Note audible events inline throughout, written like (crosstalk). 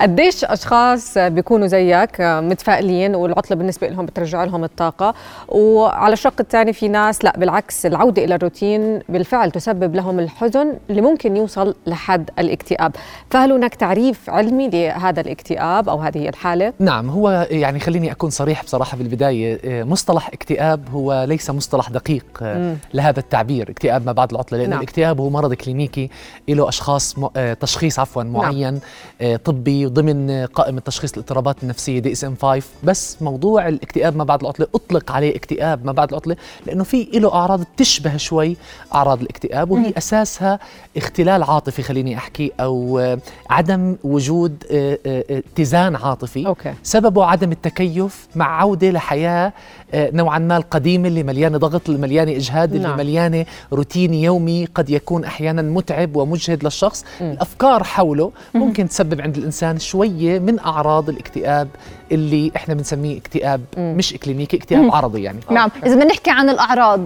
قديش أشخاص بيكونوا زيك متفائلين والعطلة بالنسبة لهم بترجع لهم الطاقة وعلى الشق الثاني في ناس لا بالعكس العودة إلى الروتين بالفعل تسبب لهم الحزن اللي ممكن يوصل لحد الاكتئاب فهل هناك تعريف علمي لهذا الاكتئاب أو هذه الحالة نعم هو يعني خليني أكون صريح بصراحة بالبدايه آه، مصطلح اكتئاب هو ليس مصطلح دقيق مم. لهذا التعبير اكتئاب ما بعد العطلة لأن نعم. نعم. الاكتئاب هو مرض كلينيكي له أشخاص م... آه، تشخيص عفوا معين نعم. طبي ضمن قائمة تشخيص الاضطرابات النفسية دي إس إم 5 بس موضوع الاكتئاب ما بعد العطلة أطلق عليه اكتئاب ما بعد العطلة لأنه في له أعراض تشبه شوي أعراض الاكتئاب وهي مم. أساسها اختلال عاطفي خليني أحكي أو آه، عدم وجود آه، آه، اتزان عاطفي أوكي سببه عدم التكيف مع عودة لحياة آه، نوعا ما القديمة اللي مليانة ضغط اللي مليانة إجهاد اللي نعم. مليانة روتين يومي قد يكون أحيانا متعب ومجهد للشخص مم. الأفكار حوله ممكن تسبب عند الإنسان شوية من أعراض الاكتئاب اللي إحنا بنسميه اكتئاب مم. مش إكلينيكي اكتئاب عرضي يعني. نعم. إذا بدنا نحكي عن الأعراض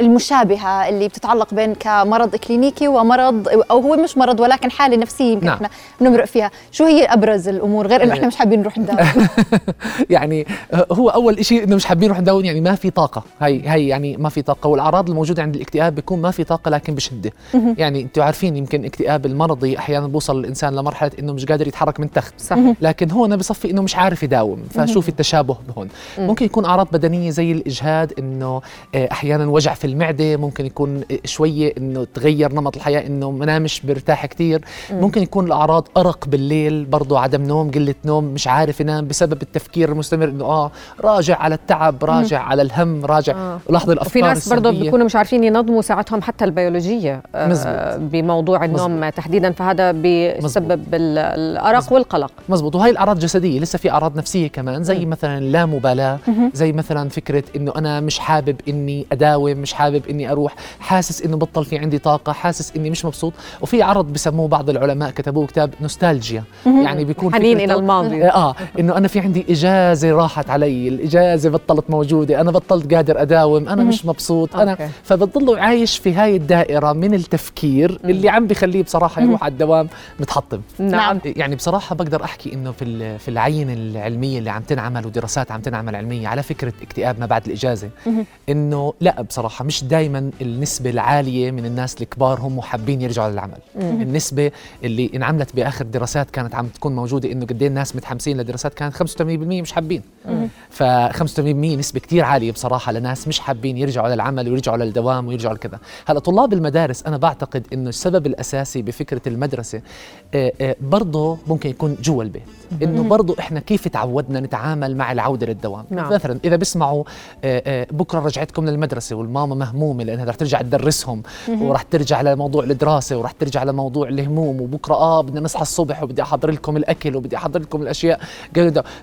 المشابهة اللي بتتعلق بين كمرض إكلينيكي ومرض أو هو مش مرض ولكن حالة نفسية يمكن نعم. إحنا بنمرق فيها. شو هي أبرز الأمور؟ غير إنه آه. إحنا مش حابين نروح نداوم. (laughs) يعني آه، هو أول شيء إنه مش حابين نروح نداوم يعني ما في طاقة. هي هي يعني ما في طاقة. والأعراض الموجودة عند الاكتئاب بيكون ما في طاقة لكن بشدة. يعني أنتم عارفين يمكن الاكتئاب المرضي أحيانا بوصل الإنسان لمرحلة إنه مش قادر يتحرك من تخت صحيح لكن هون بصفي إنه مش عارف يداوم فشوف التشابه هون ممكن يكون أعراض بدنية زي الإجهاد إنه آه، أحيانا وجع في المعدة ممكن يكون آه، شوية إنه تغير نمط الحياة إنه ما نامش برتاح كثير ممكن يكون الأعراض أرق بالليل برضه عدم نوم قلة نوم مش عارف ينام بسبب التفكير المستمر إنه آه راجع على التعب راجع على الهم راجع آه. لاحظ الأفكار وفي ناس برضه. بيكونوا مش عارفين ينظموا ساعتهم حتى البيولوجية آه، مزبوط. بموضوع النوم تحديدا فهذا بيسبب ال- الأرق مزبوط. والقلق. مزبوط. وهي الأعراض جسديه لسه في أعراض نفسية كمان زي مم. مثلا اللامبالاه زي مثلا فكرة إنه أنا مش حابب إني أداوم مش حابب إني أروح حاسس إنه بطل في عندي طاقة حاسس إني مش مبسوط. وفي عرض بسموه بعض العلماء كتبوه كتاب نوستالجيا. يعني بيكون حنين إلى الماضي. (laughs) آه إنه أنا في عندي إجازة راحت علي الإجازة بطلت موجودة أنا بطلت قادر أداوم أنا مش مبسوط أنا أوكي. فبتضله عايش في هاي الدائرة من التفكير اللي عم بخليه بصراحة يروح على الدوام متحطم. نعم. يعني بصراحة بقدر أحكي إنه في في العين العلمية اللي عم تنعمل ودراسات عم تنعمل علمية على فكرة اكتئاب ما بعد الإجازة إنه لا بصراحة مش دائما النسبة العالية من الناس الكبار هم حابين يرجعوا للعمل. النسبة اللي انعملت بآخر دراسات كانت عم تكون موجودة إنه قد إيه الناس متحمسين لدراسات كانت 85% مش حابين. ف 85% نسبة كتير عالية بصراحة لناس مش حابين يرجعوا للعمل ويرجعوا للدوام ويرجعوا لكذا. هلأ طلاب المدارس أنا بعتقد إنه السبب الأساسي بفكرة المدرسة آه، آه، برضه ممكن يكون جوا البيت. إنه برضه إحنا كيف تعودنا نتعامل مع العودة للدوام؟ نعم. مثلا إذا بيسمعوا آه، آه، بكرة رجعتكم للمدرسة والماما مهمومة لأنها رح ترجع تدرسهم ورح ترجع لموضوع الدراسة ورح ترجع لموضوع الهموم وبكرة آه بدنا نصحى الصبح وبدي أحضر لكم الأكل وبدي أحضر لكم الأشياء.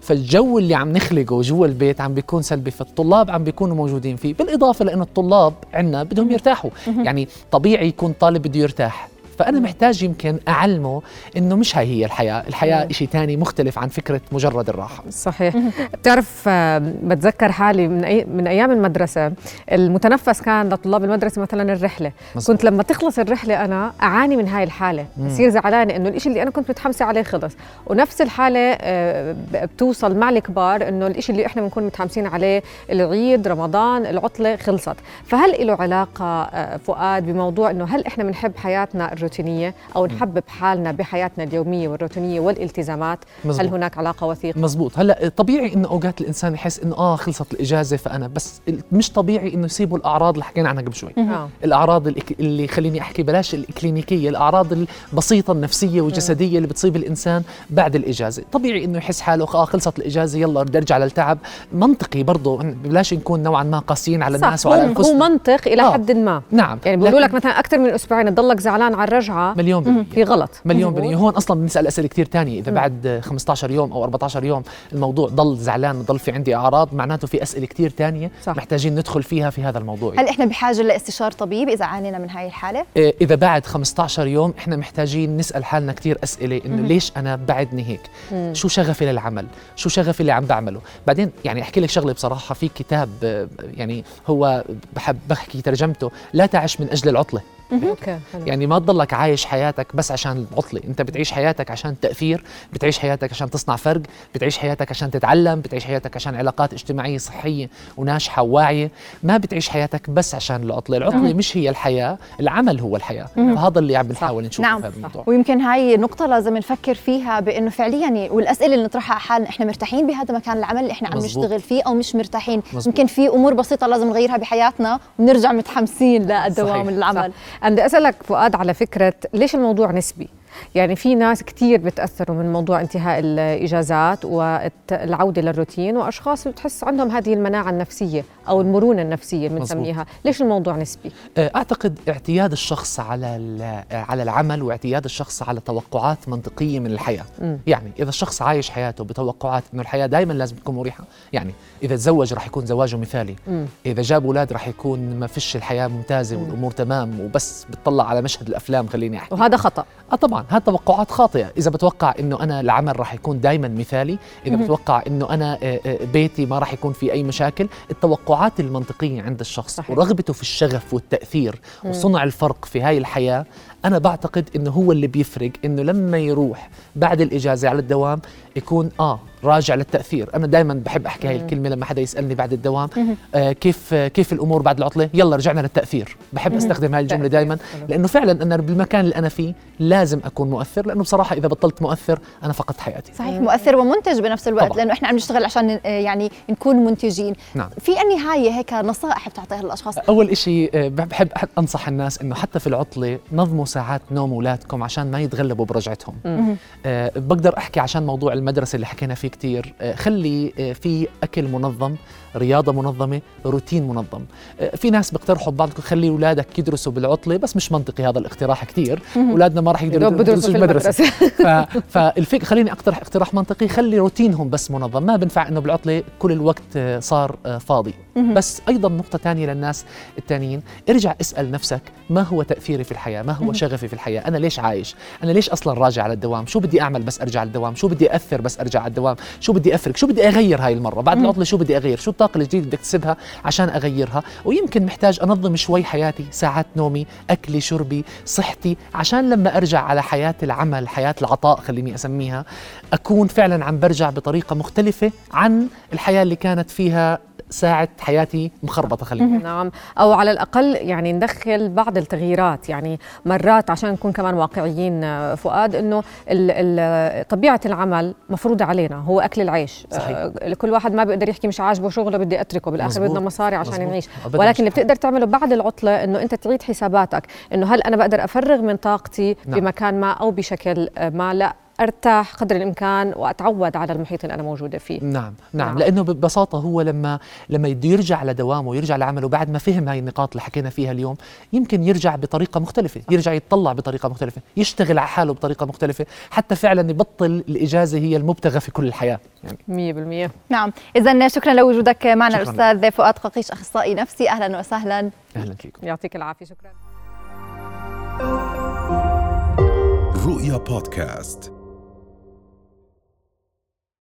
فالجو اللي عم نخلقه جوا البيت عم بيكون سلبي فالطلاب عم بيكونوا موجودين فيه بالإضافة لأنه الطلاب عندنا بدهم يرتاحوا. يعني طبيعي يكون طالب بده يرتاح. فأنا محتاج يمكن أعلمه إنه مش هاي هي الحياة. الحياة إشي تاني مختلف عن فكرة مجرد الراحة. صحيح. بتعرف آه، بتذكر حالي من أي من أيام المدرسة المتنفس كان لطلاب المدرسة مثلا الرحلة. مزبوط. كنت لما تخلص الرحلة أنا أعاني من هاي الحالة. بصير زعلانة إنه الإشي اللي أنا كنت متحمسة عليه خلص. ونفس الحالة آه، بتوصل مع الكبار إنه الإشي اللي إحنا بنكون متحمسين عليه العيد رمضان العطلة خلصت. فهل له علاقة آه، فؤاد بموضوع إنه هل إحنا بنحب حياتنا الروتينية أو نحبب حالنا بحياتنا اليومية والروتينية والالتزامات مزبوط. هل هناك علاقة وثيقة؟ مزبوط. هلا طبيعي إنه أوقات الإنسان يحس إنه آه خلصت الإجازة فأنا بس مش طبيعي إنه يصيبوا الأعراض اللي حكينا عنها قبل شوي. آه. الأعراض اللي خليني أحكي بلاش الإكلينيكية الأعراض البسيطة النفسية والجسدية اللي بتصيب الإنسان بعد الإجازة. طبيعي إنه يحس حاله آه خلصت الإجازة يلا بدي أرجع للتعب. منطقي برضه بلاش نكون نوعا ما قاسيين على الناس صح وعلى هو, منطق إلى آه. حد ما. نعم. يعني بيقولوا لك مثلا أكثر من أسبوعين تضلك زعلان على رجعة مليون بالمية. في غلط. مليون بالمية. هون أصلا بنسأل أسئلة كثير تانية. إذا بعد 15 يوم أو 14 يوم الموضوع ضل زعلان وضل في عندي أعراض معناته في أسئلة كثير تانية صح. محتاجين ندخل فيها في هذا الموضوع. هل إحنا بحاجة لاستشاره طبيب إذا عانينا من هاي الحالة؟ إيه، إذا بعد 15 يوم إحنا محتاجين نسأل حالنا كثير أسئلة إنه ليش أنا بعدني هيك؟ شو شغفي للعمل؟ شو شغفي اللي عم بعمله؟ بعدين يعني أحكي لك شغلة بصراحة في كتاب آه، يعني هو بحب بحكي ترجمته لا تعش من أجل العطلة. أوكي. يعني ما تضلك عايش حياتك بس عشان العطلة. أنت بتعيش حياتك عشان تاثير بتعيش حياتك عشان تصنع فرق بتعيش حياتك عشان تتعلم بتعيش حياتك عشان علاقات اجتماعية صحية وناجحة وواعية. ما بتعيش حياتك بس عشان العطلة. العطلة مش هي الحياة العمل هو الحياة. فهذا اللي عم بنحاول نشوفه نعم. في هذا الموضوع. ويمكن هاي نقطة لازم نفكر فيها بأنه فعليا والأسئلة اللي نطرحها على حالنا إحنا مرتاحين بهذا مكان العمل اللي إحنا عم. نشتغل فيه أو مش مرتاحين. مزبوط. يمكن في أمور بسيطة لازم نغيرها بحياتنا ونرجع متحمسين للدوام. العمل. أنا بدي أسألك فؤاد على فكرة ليش الموضوع نسبي؟ يعني في ناس كتير بتأثروا من موضوع انتهاء الإجازات والعودة للروتين وأشخاص بتحس عندهم هذه المناعة النفسية أو المرونة النفسية. بنسميها. ليش الموضوع نسبي؟ آه، أعتقد اعتياد الشخص على على العمل واعتياد الشخص على توقعات منطقية من الحياة. مم. يعني إذا الشخص عايش حياته بتوقعات انه الحياة دائما لازم تكون مريحة. يعني إذا تزوج رح يكون زواجه مثالي. مم. إذا جاب أولاد رح يكون ما فيش الحياة ممتازة والأمور تمام وبس بتطلع على مشهد الأفلام خليني أحكي. وهذا خطأ. آه طبعا. هذه توقعات خاطئة. إذا بتوقع إنه أنا العمل راح يكون دائما مثالي إذا بتوقع إنه أنا آه، آه، بيتي ما راح يكون في أي مشاكل التوقعات المنطقية عند الشخص صحيح. ورغبته في الشغف والتأثير وصنع الفرق في هاي الحياة أنا بعتقد إنه هو اللي بيفرق إنه لما يروح بعد الإجازة على الدوام يكون آه راجع للتأثير. أنا دائما بحب أحكي هاي الكلمة لما حدا يسألني بعد الدوام آه كيف آه كيف الأمور بعد العطلة؟ يلا رجعنا للتأثير. بحب أستخدم هاي الجملة دائما لأنه فعلا أنا بالمكان اللي أنا فيه لازم أكون مؤثر لأنه بصراحة إذا بطلت مؤثر أنا فقدت حياتي. صحيح مؤثر ومنتج بنفس الوقت طبعاً. لأنه إحنا عم نشتغل عشان آه، يعني نكون منتجين. نعم. في النهاية هيك نصائح بتعطيها للأشخاص؟ أول إشي آه، بحب أنصح الناس إنه حتى في العطلة نظموا ساعات نوم اولادكم عشان ما يتغلبوا برجعتهم. آه بقدر أحكي عشان موضوع المدرسة اللي حكينا فيه كتير. آه خلي آه في أكل منظم. رياضة منظمة روتين منظم. آه في ناس بيقترحوا ببعض خلي أولادك يدرسوا بالعطلة بس مش منطقي هذا الاقتراح كتير. أولادنا ما راح يقدروا دوب بدرسوا في. (laughs) فالفكرة خليني أقترح اقتراح منطقي خلي روتينهم بس منظم. ما بنفع إنه بالعطلة كل الوقت آه، صار آه، فاضي. بس أيضا نقطة ثانية للناس التانيين. ارجع اسأل نفسك ما هو تأثيري في الحياة؟ ما هو شغفي في الحياة؟ أنا ليش عايش؟ أنا ليش أصلا راجع على الدوام؟ شو بدي أعمل بس أرجع على الدوام؟ شو بدي أثر بس أرجع على الدوام؟ شو بدي افرق شو بدي أغير هاي المرة؟ بعد العطلة شو بدي أغير؟ شو الطاقة الجديدة بدي اكتسبها عشان أغيرها ويمكن محتاج أنظم شوي حياتي ساعات نومي أكلي شربي صحتي عشان لما أرجع على حياة العمل حياة العطاء خليني أسميها أكون فعلا عم برجع بطريقة مختلفة عن الحياة اللي كانت فيها ساعة حياتي مخربطة خليني نعم أو على الأقل يعني ندخل بعض التغييرات يعني مرات عشان نكون كمان واقعيين آه، فؤاد ال- طبيعة العمل مفروضة علينا هو أكل العيش صحيح. آه، كل واحد ما بيقدر يحكي مش عاجبه شغله بدي أتركه بالآخر مزبوط. بدنا مصاري عشان مزبوط. نعيش ولكن اللي صحيح. بتقدر تعمله بعد العطلة إنه أنت تعيد حساباتك إنه هل أنا بقدر أفرغ من طاقتي نعم. بمكان ما أو بشكل آه، ما لا أرتاح قدر الإمكان وأتعود على المحيط اللي أنا موجودة فيه. نعم نعم. نعم. لأنه ببساطة هو لما لما بده يرجع لدوامه ويرجع لعمله بعد ما فهم هاي النقاط اللي حكينا فيها اليوم يمكن يرجع بطريقة مختلفة يرجع يتطلع بطريقة مختلفة يشتغل على حاله بطريقة مختلفة حتى فعلا يبطل الإجازة هي المبتغى في كل الحياة. يعني 100% نعم. إذا شكرا لوجودك معنا شكراً. الأستاذ فؤاد ققيش أخصائي نفسي. أهلا وسهلا. أهلا فيكم. يعطيك العافية. شكرا. رؤيا بودكاست.